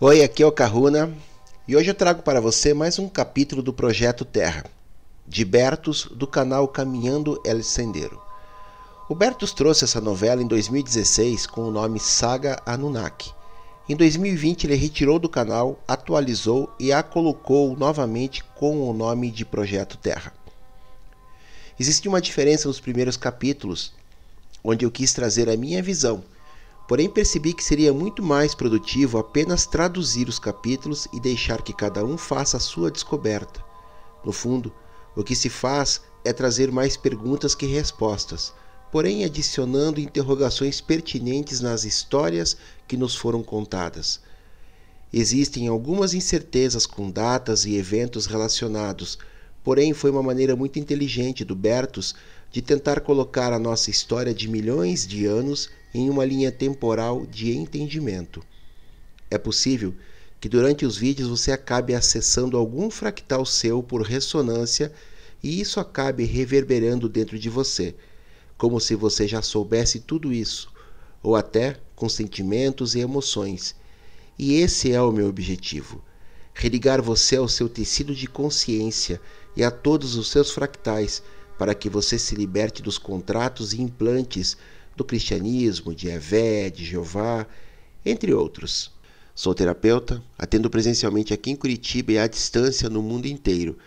Oi, aqui é o Caruna e hoje eu trago para você mais um capítulo do Projeto Terra, de Bertus, do canal Caminhando El Sendero. O Bertus trouxe essa novela em 2016 com o nome Saga Anunnaki. Em 2020 ele retirou do canal, atualizou e a colocou novamente com o nome de Projeto Terra. Existe uma diferença nos primeiros capítulos, onde eu quis trazer a minha visão Porém, percebi que seria muito mais produtivo apenas traduzir os capítulos e deixar que cada um faça a sua descoberta. No fundo, o que se faz é trazer mais perguntas que respostas, porém adicionando interrogações pertinentes nas histórias que nos foram contadas. Existem algumas incertezas com datas e eventos relacionados, porém foi uma maneira muito inteligente do Bertus de tentar colocar a nossa história de milhões de anos em uma linha temporal de entendimento. É possível que durante os vídeos você acabe acessando algum fractal seu por ressonância e isso acabe reverberando dentro de você, como se você já soubesse tudo isso, ou até com sentimentos e emoções. E esse é o meu objetivo: religar você ao seu tecido de consciência e a todos os seus fractais, para que você se liberte dos contratos e implantes do cristianismo, de Evé, de Jeová, entre outros. Sou terapeuta, atendo presencialmente aqui em Curitiba e à distância no mundo inteiro.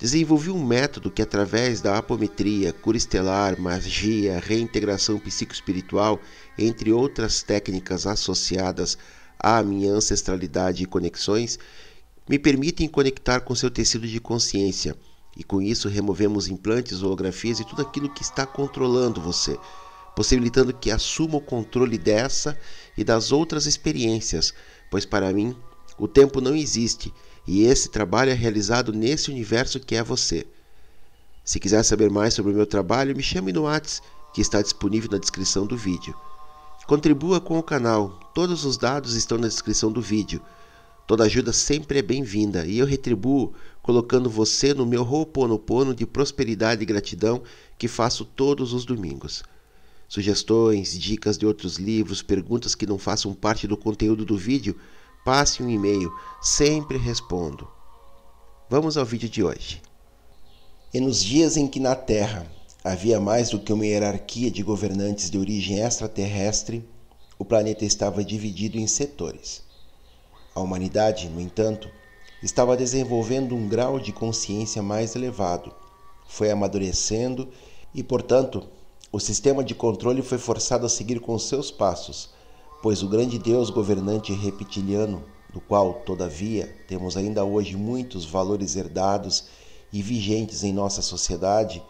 Desenvolvi um método que, através da apometria, cura estelar, magia, reintegração psicoespiritual, entre outras técnicas associadas à minha ancestralidade e conexões, me permitem conectar com seu tecido de consciência. E com isso removemos implantes, holografias e tudo aquilo que está controlando você possibilitando que assuma o controle dessa e das outras experiências, pois para mim o tempo não existe e esse trabalho é realizado nesse universo que é você. Se quiser saber mais sobre o meu trabalho, me chame no WhatsApp, que está disponível na descrição do vídeo. Contribua com o canal, todos os dados estão na descrição do vídeo. Toda ajuda sempre é bem-vinda e eu retribuo colocando você no meu Ho'oponopono de prosperidade e gratidão que faço todos os domingos. Sugestões, dicas de outros livros, perguntas que não façam parte do conteúdo do vídeo, passe um e-mail, sempre respondo. Vamos ao vídeo de hoje. E nos dias em que na Terra havia mais do que uma hierarquia de governantes de origem extraterrestre, o planeta estava dividido em setores. A humanidade, no entanto, estava desenvolvendo um grau de consciência mais elevado, foi amadurecendo e, portanto, o sistema de controle foi forçado a seguir com seus passos, pois o grande Deus governante reptiliano, do qual, todavia, temos ainda hoje muitos valores herdados e vigentes em nossa sociedade,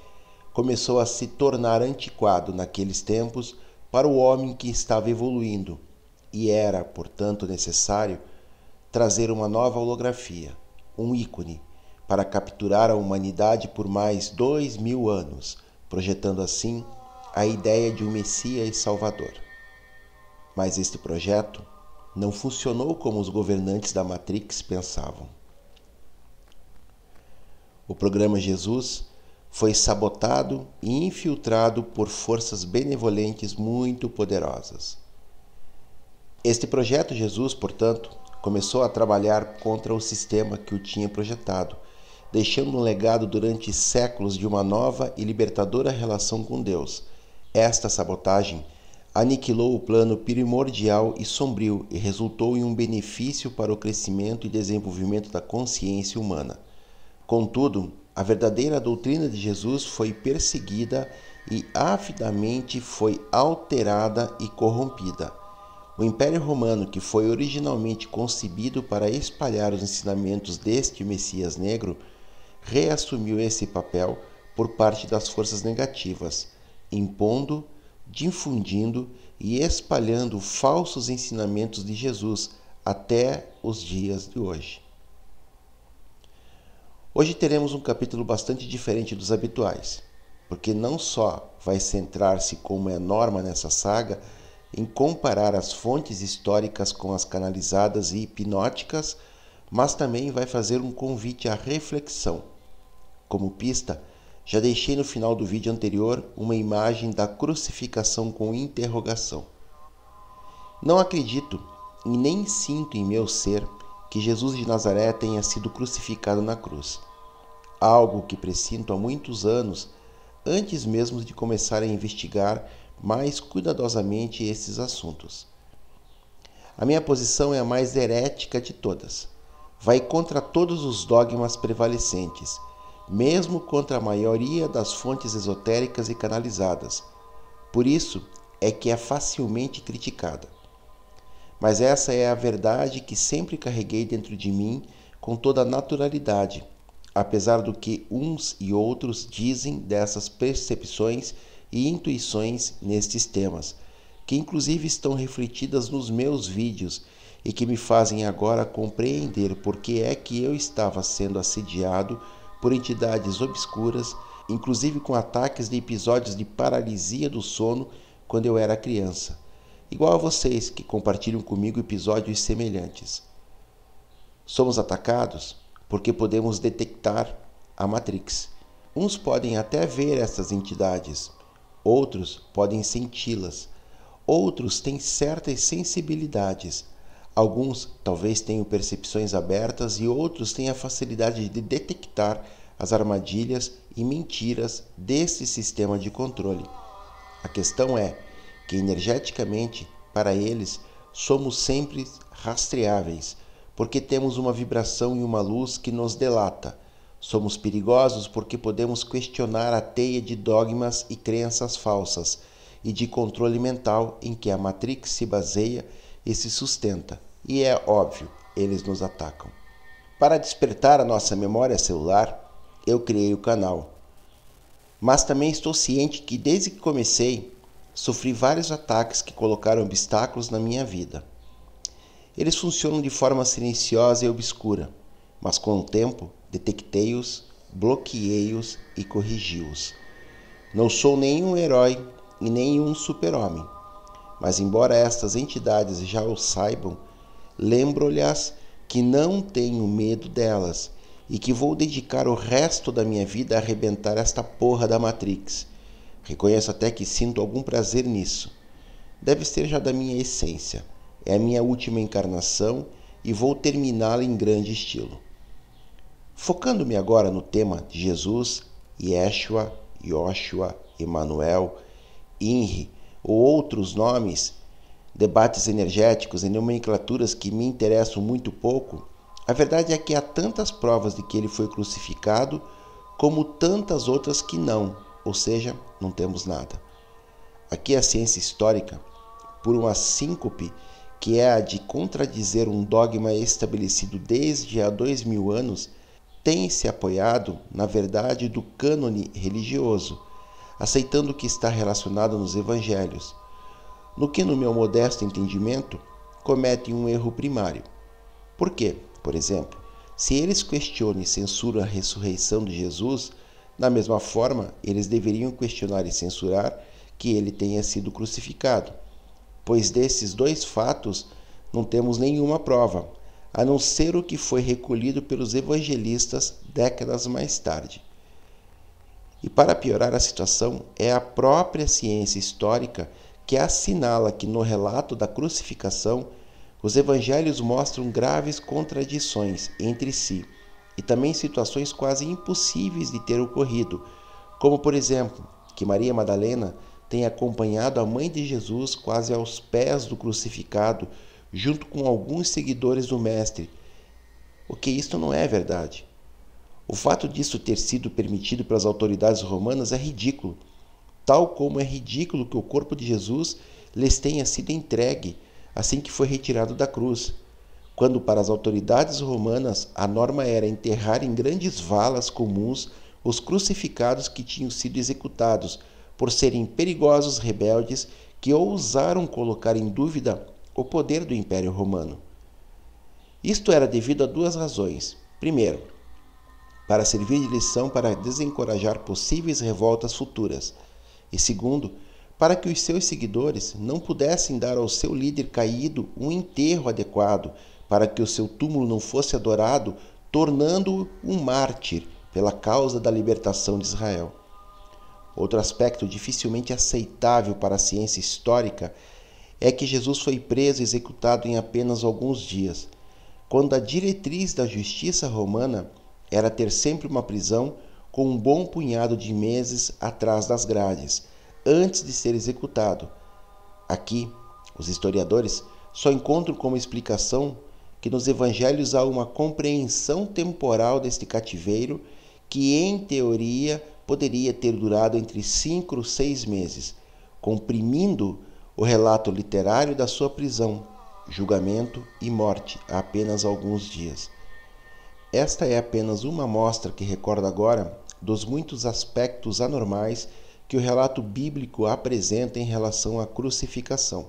começou a se tornar antiquado naqueles tempos para o homem que estava evoluindo, e era, portanto, necessário trazer uma nova holografia, um ícone, para capturar a humanidade por mais dois mil anos, projetando assim a ideia de um Messias e Salvador. Mas este projeto não funcionou como os governantes da Matrix pensavam. O programa Jesus foi sabotado e infiltrado por forças benevolentes muito poderosas. Este projeto Jesus, portanto, começou a trabalhar contra o sistema que o tinha projetado, deixando um legado durante séculos de uma nova e libertadora relação com Deus esta sabotagem aniquilou o plano primordial e sombrio e resultou em um benefício para o crescimento e desenvolvimento da consciência humana. Contudo, a verdadeira doutrina de Jesus foi perseguida e avidamente foi alterada e corrompida. O Império Romano, que foi originalmente concebido para espalhar os ensinamentos deste Messias negro, reassumiu esse papel por parte das forças negativas impondo, difundindo e espalhando falsos ensinamentos de Jesus até os dias de hoje. Hoje teremos um capítulo bastante diferente dos habituais, porque não só vai centrar-se, como é norma nessa saga, em comparar as fontes históricas com as canalizadas e hipnóticas, mas também vai fazer um convite à reflexão. Como pista, já deixei no final do vídeo anterior uma imagem da crucificação com interrogação. Não acredito e nem sinto em meu ser que Jesus de Nazaré tenha sido crucificado na cruz. Algo que presinto há muitos anos, antes mesmo de começar a investigar mais cuidadosamente esses assuntos. A minha posição é a mais herética de todas. Vai contra todos os dogmas prevalecentes, mesmo contra a maioria das fontes esotéricas e canalizadas. Por isso é que é facilmente criticada. Mas essa é a verdade que sempre carreguei dentro de mim com toda naturalidade, apesar do que uns e outros dizem dessas percepções e intuições nestes temas, que inclusive estão refletidas nos meus vídeos e que me fazem agora compreender por que é que eu estava sendo assediado por entidades obscuras, inclusive com ataques de episódios de paralisia do sono quando eu era criança igual a vocês que compartilham comigo episódios semelhantes. Somos atacados porque podemos detectar a Matrix. Uns podem até ver essas entidades, outros podem senti-las, outros têm certas sensibilidades. Alguns talvez tenham percepções abertas e outros têm a facilidade de detectar as armadilhas e mentiras desse sistema de controle. A questão é que energeticamente, para eles, somos sempre rastreáveis, porque temos uma vibração e uma luz que nos delata. Somos perigosos porque podemos questionar a teia de dogmas e crenças falsas e de controle mental em que a Matrix se baseia e se sustenta. E é óbvio, eles nos atacam. Para despertar a nossa memória celular, eu criei o canal. Mas também estou ciente que desde que comecei, sofri vários ataques que colocaram obstáculos na minha vida. Eles funcionam de forma silenciosa e obscura, mas com o tempo detectei-os, bloqueei-os e corrigi-os. Não sou nenhum herói e nenhum super-homem, mas embora estas entidades já o saibam, lembro-lhes que não tenho medo delas e que vou dedicar o resto da minha vida a arrebentar esta porra da Matrix Reconheço até que sinto algum prazer nisso. Deve ser já da minha essência. É a minha última encarnação e vou terminá-la em grande estilo. Focando-me agora no tema de Jesus, Yeshua, Yoshua, Emmanuel, Inri ou outros nomes, debates energéticos e nomenclaturas que me interessam muito pouco, a verdade é que há tantas provas de que ele foi crucificado, como tantas outras que não, ou seja, não temos nada. Aqui a ciência histórica, por uma síncope que é a de contradizer um dogma estabelecido desde há dois mil anos, tem se apoiado na verdade do cânone religioso, aceitando que está relacionado nos evangelhos, no que, no meu modesto entendimento, cometem um erro primário. Por quê? Por exemplo, se eles questionam e censuram a ressurreição de Jesus, da mesma forma, eles deveriam questionar e censurar que ele tenha sido crucificado, pois desses dois fatos não temos nenhuma prova, a não ser o que foi recolhido pelos evangelistas décadas mais tarde. E para piorar a situação, é a própria ciência histórica que assinala que no relato da crucificação, os evangelhos mostram graves contradições entre si e também situações quase impossíveis de ter ocorrido, como por exemplo, que Maria Madalena tenha acompanhado a mãe de Jesus quase aos pés do crucificado, junto com alguns seguidores do Mestre, o que isto não é verdade. O fato disso ter sido permitido pelas autoridades romanas é ridículo, tal como é ridículo que o corpo de Jesus lhes tenha sido entregue assim que foi retirado da cruz quando para as autoridades romanas a norma era enterrar em grandes valas comuns os crucificados que tinham sido executados por serem perigosos rebeldes que ousaram colocar em dúvida o poder do Império Romano. Isto era devido a duas razões. Primeiro, para servir de lição para desencorajar possíveis revoltas futuras, e segundo, para que os seus seguidores não pudessem dar ao seu líder caído um enterro adequado para que o seu túmulo não fosse adorado, tornando-o um mártir pela causa da libertação de Israel. Outro aspecto dificilmente aceitável para a ciência histórica é que Jesus foi preso e executado em apenas alguns dias, quando a diretriz da justiça romana era ter sempre uma prisão com um bom punhado de meses atrás das grades, antes de ser executado. Aqui, os historiadores só encontram como explicação que nos evangelhos há uma compreensão temporal deste cativeiro que, em teoria, poderia ter durado entre cinco ou seis meses, comprimindo o relato literário da sua prisão, julgamento e morte a apenas alguns dias. Esta é apenas uma amostra que recorda agora dos muitos aspectos anormais que o relato bíblico apresenta em relação à crucificação.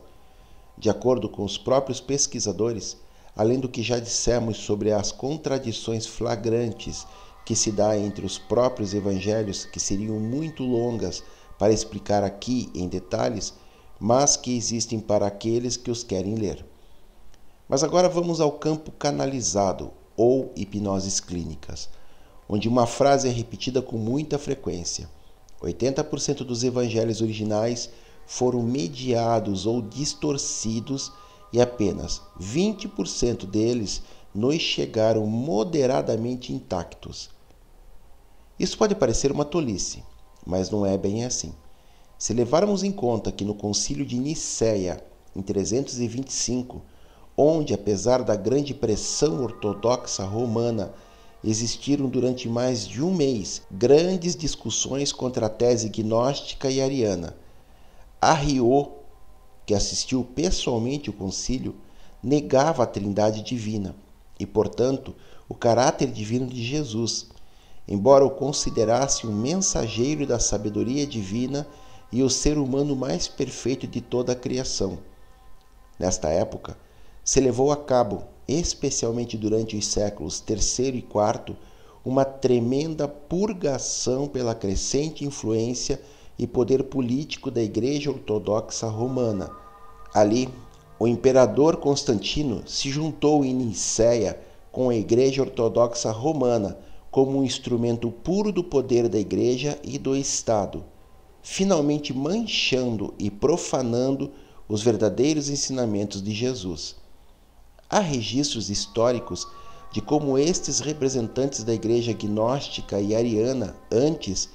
De acordo com os próprios pesquisadores, além do que já dissemos sobre as contradições flagrantes que se dá entre os próprios evangelhos, que seriam muito longas para explicar aqui em detalhes, mas que existem para aqueles que os querem ler. Mas agora vamos ao campo canalizado ou hipnoses clínicas, onde uma frase é repetida com muita frequência. 80% dos evangelhos originais foram mediados ou distorcidos e apenas 20% deles nos chegaram moderadamente intactos. Isso pode parecer uma tolice, mas não é bem assim. Se levarmos em conta que no Concílio de Nicéia, em 325, onde, apesar da grande pressão ortodoxa romana, existiram durante mais de um mês grandes discussões contra a tese gnóstica e ariana. Arriot, que assistiu pessoalmente o concílio, negava a trindade divina e, portanto, o caráter divino de Jesus, embora o considerasse um mensageiro da sabedoria divina e o ser humano mais perfeito de toda a criação. Nesta época, se levou a cabo, especialmente durante os séculos III e IV, uma tremenda purgação pela crescente influência e poder político da Igreja Ortodoxa Romana. Ali, o imperador Constantino se juntou em Nicéia com a Igreja Ortodoxa Romana como um instrumento puro do poder da Igreja e do Estado, finalmente manchando e profanando os verdadeiros ensinamentos de Jesus. Há registros históricos de como estes representantes da igreja gnóstica e ariana antes,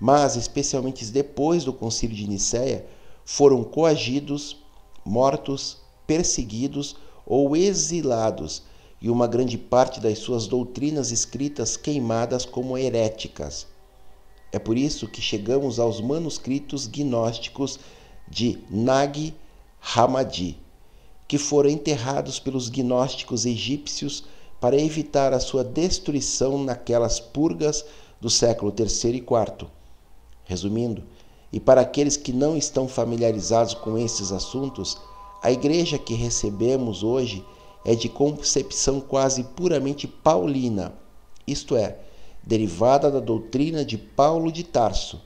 mas especialmente depois do concílio de Nicéia, foram coagidos, mortos, perseguidos ou exilados e uma grande parte das suas doutrinas escritas queimadas como heréticas. É por isso que chegamos aos manuscritos gnósticos de Nag Hammadi, que foram enterrados pelos gnósticos egípcios para evitar a sua destruição naquelas purgas do século III e IV. Resumindo, e para aqueles que não estão familiarizados com estes assuntos, a igreja que recebemos hoje é de concepção quase puramente paulina, isto é, derivada da doutrina de Paulo de Tarso.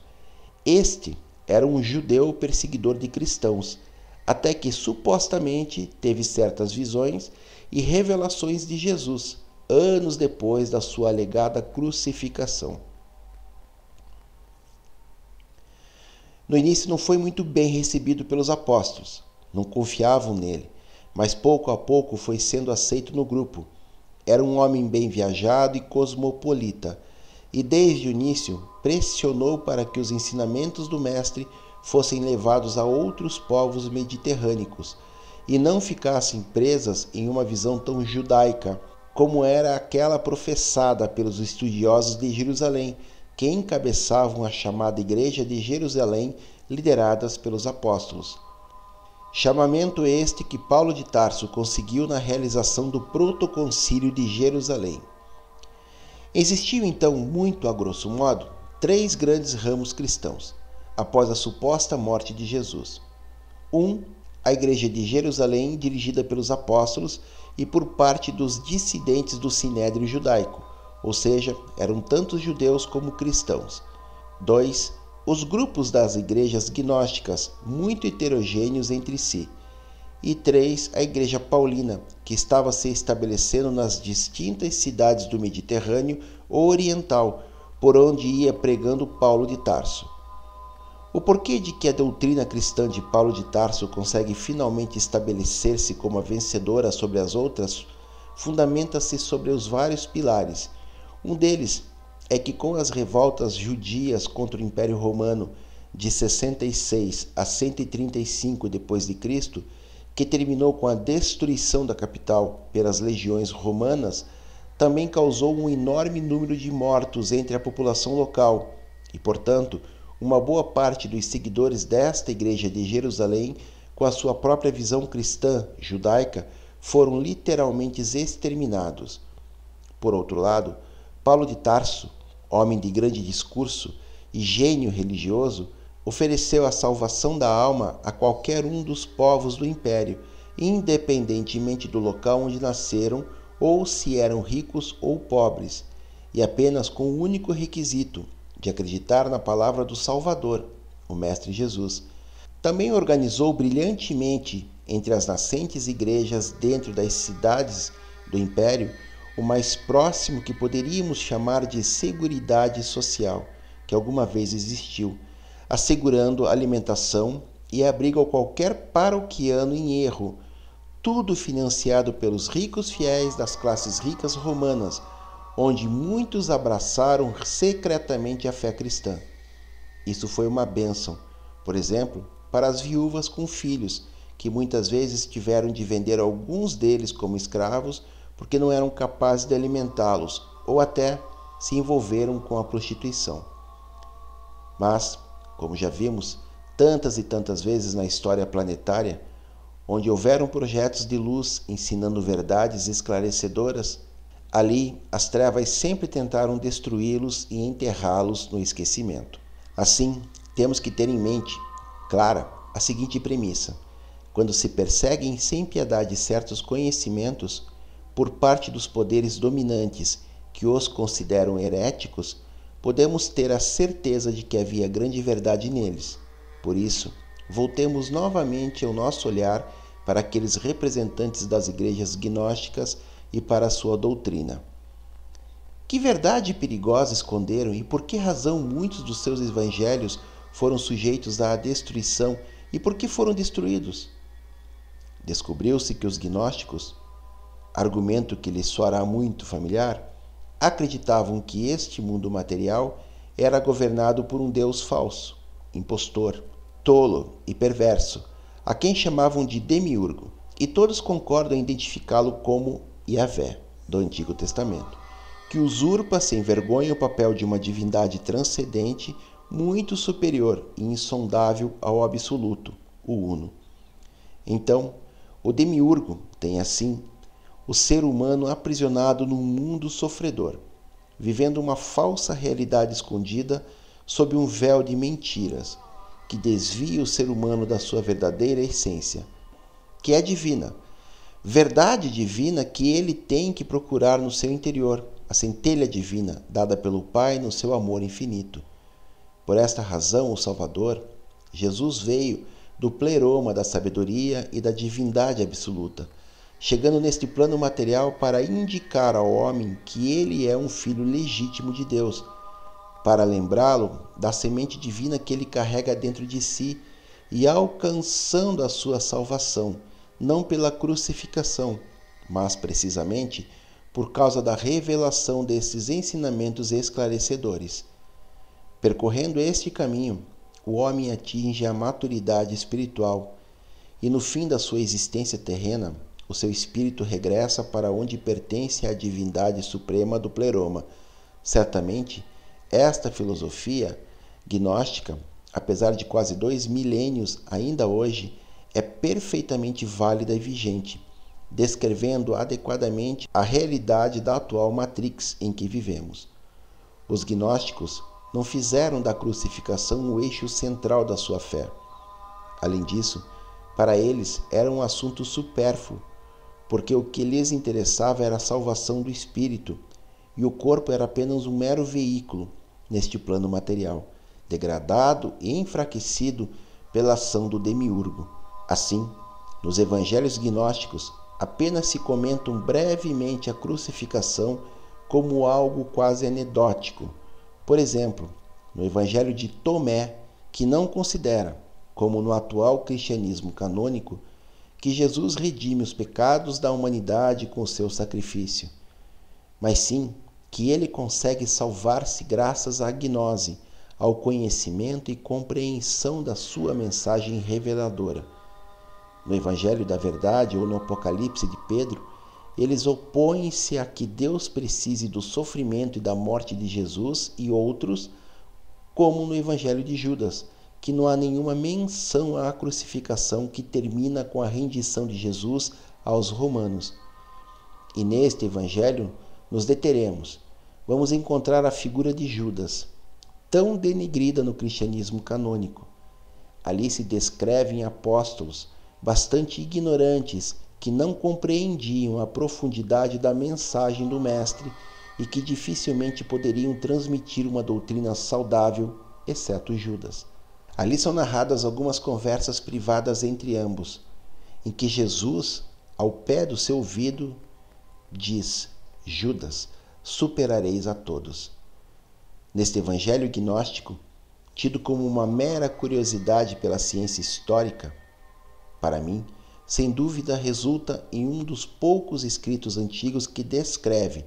Este era um judeu perseguidor de cristãos até que supostamente teve certas visões e revelações de Jesus, anos depois da sua alegada crucificação. No início não foi muito bem recebido pelos apóstolos, não confiavam nele, mas pouco a pouco foi sendo aceito no grupo. Era um homem bem viajado e cosmopolita, e desde o início pressionou para que os ensinamentos do Mestre fossem levados a outros povos mediterrâneos e não ficassem presas em uma visão tão judaica como era aquela professada pelos estudiosos de Jerusalém, que encabeçavam a chamada Igreja de Jerusalém, lideradas pelos apóstolos. Chamamento este que Paulo de Tarso conseguiu na realização do protoconcílio de Jerusalém. Existiam então, muito a grosso modo, três grandes ramos cristãos: após a suposta morte de Jesus. 1. Um, a Igreja de Jerusalém, dirigida pelos apóstolos e por parte dos dissidentes do sinédrio judaico, ou seja, eram tanto judeus como cristãos. 2. Os grupos das igrejas gnósticas, muito heterogêneos entre si. E 3. A Igreja Paulina, que estava se estabelecendo nas distintas cidades do Mediterrâneo Oriental, por onde ia pregando Paulo de Tarso. O porquê de que a doutrina cristã de Paulo de Tarso consegue finalmente estabelecer-se como a vencedora sobre as outras fundamenta-se sobre os vários pilares. Um deles é que com as revoltas judias contra o Império Romano de 66 a 135 depois de Cristo, que terminou com a destruição da capital pelas legiões romanas, também causou um enorme número de mortos entre a população local e, portanto, uma boa parte dos seguidores desta igreja de Jerusalém, com a sua própria visão cristã judaica, foram literalmente exterminados. Por outro lado, Paulo de Tarso, homem de grande discurso e gênio religioso, ofereceu a salvação da alma a qualquer um dos povos do império, independentemente do local onde nasceram ou se eram ricos ou pobres, e apenas com o único requisito de acreditar na palavra do Salvador, o Mestre Jesus. Também organizou brilhantemente entre as nascentes igrejas dentro das cidades do império o mais próximo que poderíamos chamar de seguridade social que alguma vez existiu, assegurando alimentação e abrigo a qualquer paroquiano em erro, tudo financiado pelos ricos fiéis das classes ricas romanas, onde muitos abraçaram secretamente a fé cristã. Isso foi uma bênção, por exemplo, para as viúvas com filhos, que muitas vezes tiveram de vender alguns deles como escravos porque não eram capazes de alimentá-los ou até se envolveram com a prostituição. Mas, como já vimos tantas e tantas vezes na história planetária, onde houveram projetos de luz ensinando verdades esclarecedoras, Ali, as trevas sempre tentaram destruí-los e enterrá-los no esquecimento. Assim, temos que ter em mente, clara, a seguinte premissa: quando se perseguem sem piedade certos conhecimentos por parte dos poderes dominantes que os consideram heréticos, podemos ter a certeza de que havia grande verdade neles. Por isso, voltemos novamente o nosso olhar para aqueles representantes das igrejas gnósticas e para sua doutrina. Que verdade perigosa esconderam e por que razão muitos dos seus evangelhos foram sujeitos à destruição e por que foram destruídos? Descobriu-se que os gnósticos, argumento que lhes soará muito familiar, acreditavam que este mundo material era governado por um Deus falso, impostor, tolo e perverso, a quem chamavam de demiurgo, e todos concordam em identificá-lo como Yahvé, do Antigo Testamento, que usurpa sem vergonha o papel de uma divindade transcendente muito superior e insondável ao absoluto, o Uno. Então, o demiurgo tem assim o ser humano aprisionado num mundo sofredor, vivendo uma falsa realidade escondida sob um véu de mentiras que desvia o ser humano da sua verdadeira essência, que é divina, verdade divina que ele tem que procurar no seu interior, a centelha divina dada pelo Pai no seu amor infinito. Por esta razão, o Salvador, Jesus veio do pleroma da sabedoria e da divindade absoluta, chegando neste plano material para indicar ao homem que ele é um filho legítimo de Deus, para lembrá-lo da semente divina que ele carrega dentro de si e alcançando a sua salvação não pela crucificação, mas precisamente por causa da revelação desses ensinamentos esclarecedores. Percorrendo este caminho, o homem atinge a maturidade espiritual e no fim da sua existência terrena, o seu espírito regressa para onde pertence à divindade suprema do pleroma. Certamente, esta filosofia gnóstica, apesar de quase dois milênios ainda hoje, é perfeitamente válida e vigente, descrevendo adequadamente a realidade da atual matrix em que vivemos. Os gnósticos não fizeram da crucificação o eixo central da sua fé. Além disso, para eles era um assunto supérfluo, porque o que lhes interessava era a salvação do espírito, e o corpo era apenas um mero veículo neste plano material, degradado e enfraquecido pela ação do demiurgo. Assim, nos evangelhos gnósticos apenas se comentam brevemente a crucificação como algo quase anedótico. Por exemplo, no evangelho de Tomé, que não considera, como no atual cristianismo canônico, que Jesus redime os pecados da humanidade com o seu sacrifício, mas sim que ele consegue salvar-se graças à gnose, ao conhecimento e compreensão da sua mensagem reveladora. No Evangelho da Verdade ou no Apocalipse de Pedro, eles opõem-se a que Deus precise do sofrimento e da morte de Jesus e outros, como no Evangelho de Judas, que não há nenhuma menção à crucificação que termina com a rendição de Jesus aos romanos. E neste Evangelho nos deteremos. Vamos encontrar a figura de Judas, tão denigrida no cristianismo canônico. Ali se descrevem apóstolos bastante ignorantes que não compreendiam a profundidade da mensagem do Mestre e que dificilmente poderiam transmitir uma doutrina saudável, exceto Judas. Ali são narradas algumas conversas privadas entre ambos, em que Jesus, ao pé do seu ouvido, diz: Judas, superareis a todos. Neste evangelho gnóstico, tido como uma mera curiosidade pela ciência histórica, para mim, sem dúvida resulta em um dos poucos escritos antigos que descreve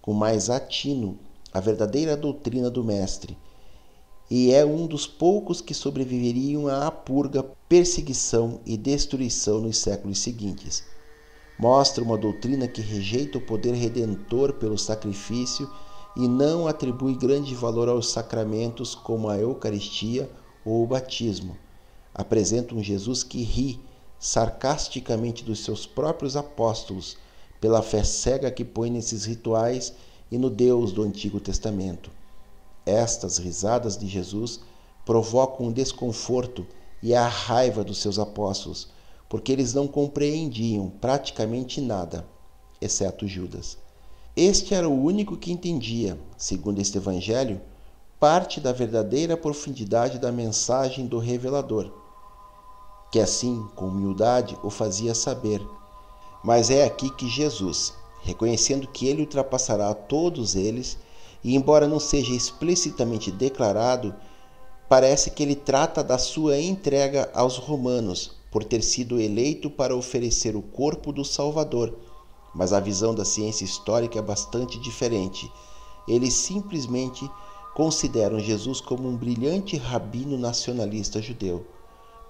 com mais atino a verdadeira doutrina do Mestre, e é um dos poucos que sobreviveriam à purga, perseguição e destruição nos séculos seguintes. Mostra uma doutrina que rejeita o poder redentor pelo sacrifício e não atribui grande valor aos sacramentos como a Eucaristia ou o batismo. Apresenta um Jesus que ri sarcasticamente dos seus próprios apóstolos pela fé cega que põe nesses rituais e no Deus do Antigo Testamento. Estas risadas de Jesus provocam um desconforto e a raiva dos seus apóstolos, porque eles não compreendiam praticamente nada, exceto Judas. Este era o único que entendia, segundo este evangelho, parte da verdadeira profundidade da mensagem do revelador que assim, com humildade, o fazia saber. Mas é aqui que Jesus, reconhecendo que ele ultrapassará todos eles, e embora não seja explicitamente declarado, parece que ele trata da sua entrega aos romanos, por ter sido eleito para oferecer o corpo do Salvador. Mas a visão da ciência histórica é bastante diferente. Eles simplesmente consideram Jesus como um brilhante rabino nacionalista judeu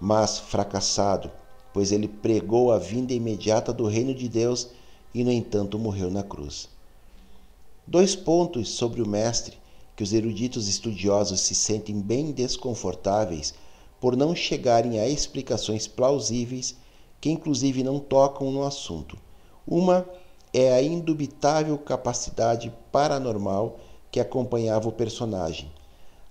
mas fracassado, pois ele pregou a vinda imediata do reino de Deus e, no entanto, morreu na cruz. Dois pontos sobre o Mestre que os eruditos estudiosos se sentem bem desconfortáveis por não chegarem a explicações plausíveis que, inclusive, não tocam no assunto. Uma é a indubitável capacidade paranormal que acompanhava o personagem.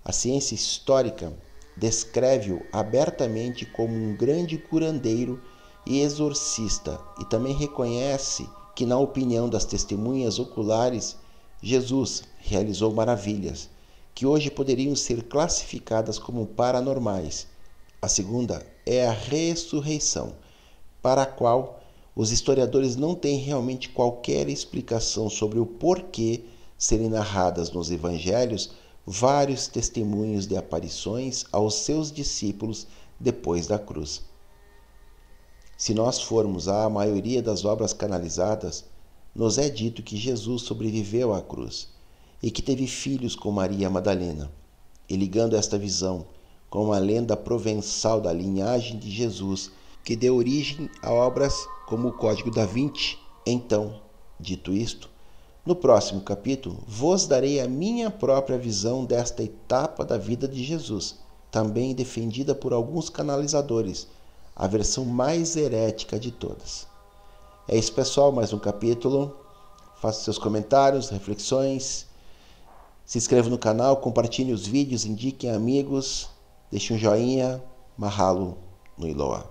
A ciência histórica descreve-o abertamente como um grande curandeiro e exorcista e também reconhece que, na opinião das testemunhas oculares, Jesus realizou maravilhas que hoje poderiam ser classificadas como paranormais. A segunda é a ressurreição, para a qual os historiadores não têm realmente qualquer explicação sobre o porquê serem narradas nos evangelhos vários testemunhos de aparições aos seus discípulos depois da cruz. Se nós formos à maioria das obras canalizadas, nos é dito que Jesus sobreviveu à cruz e que teve filhos com Maria Madalena. E ligando esta visão com a lenda provençal da linhagem de Jesus, que deu origem a obras como o Código da Vinci, então, dito isto, no próximo capítulo, vos darei a minha própria visão desta etapa da vida de Jesus, também defendida por alguns canalizadores, a versão mais herética de todas. É isso, pessoal, mais um capítulo. Faça seus comentários, reflexões. Se inscreva no canal, compartilhe os vídeos, indiquem amigos, deixe um joinha. Mahalo no Iloa.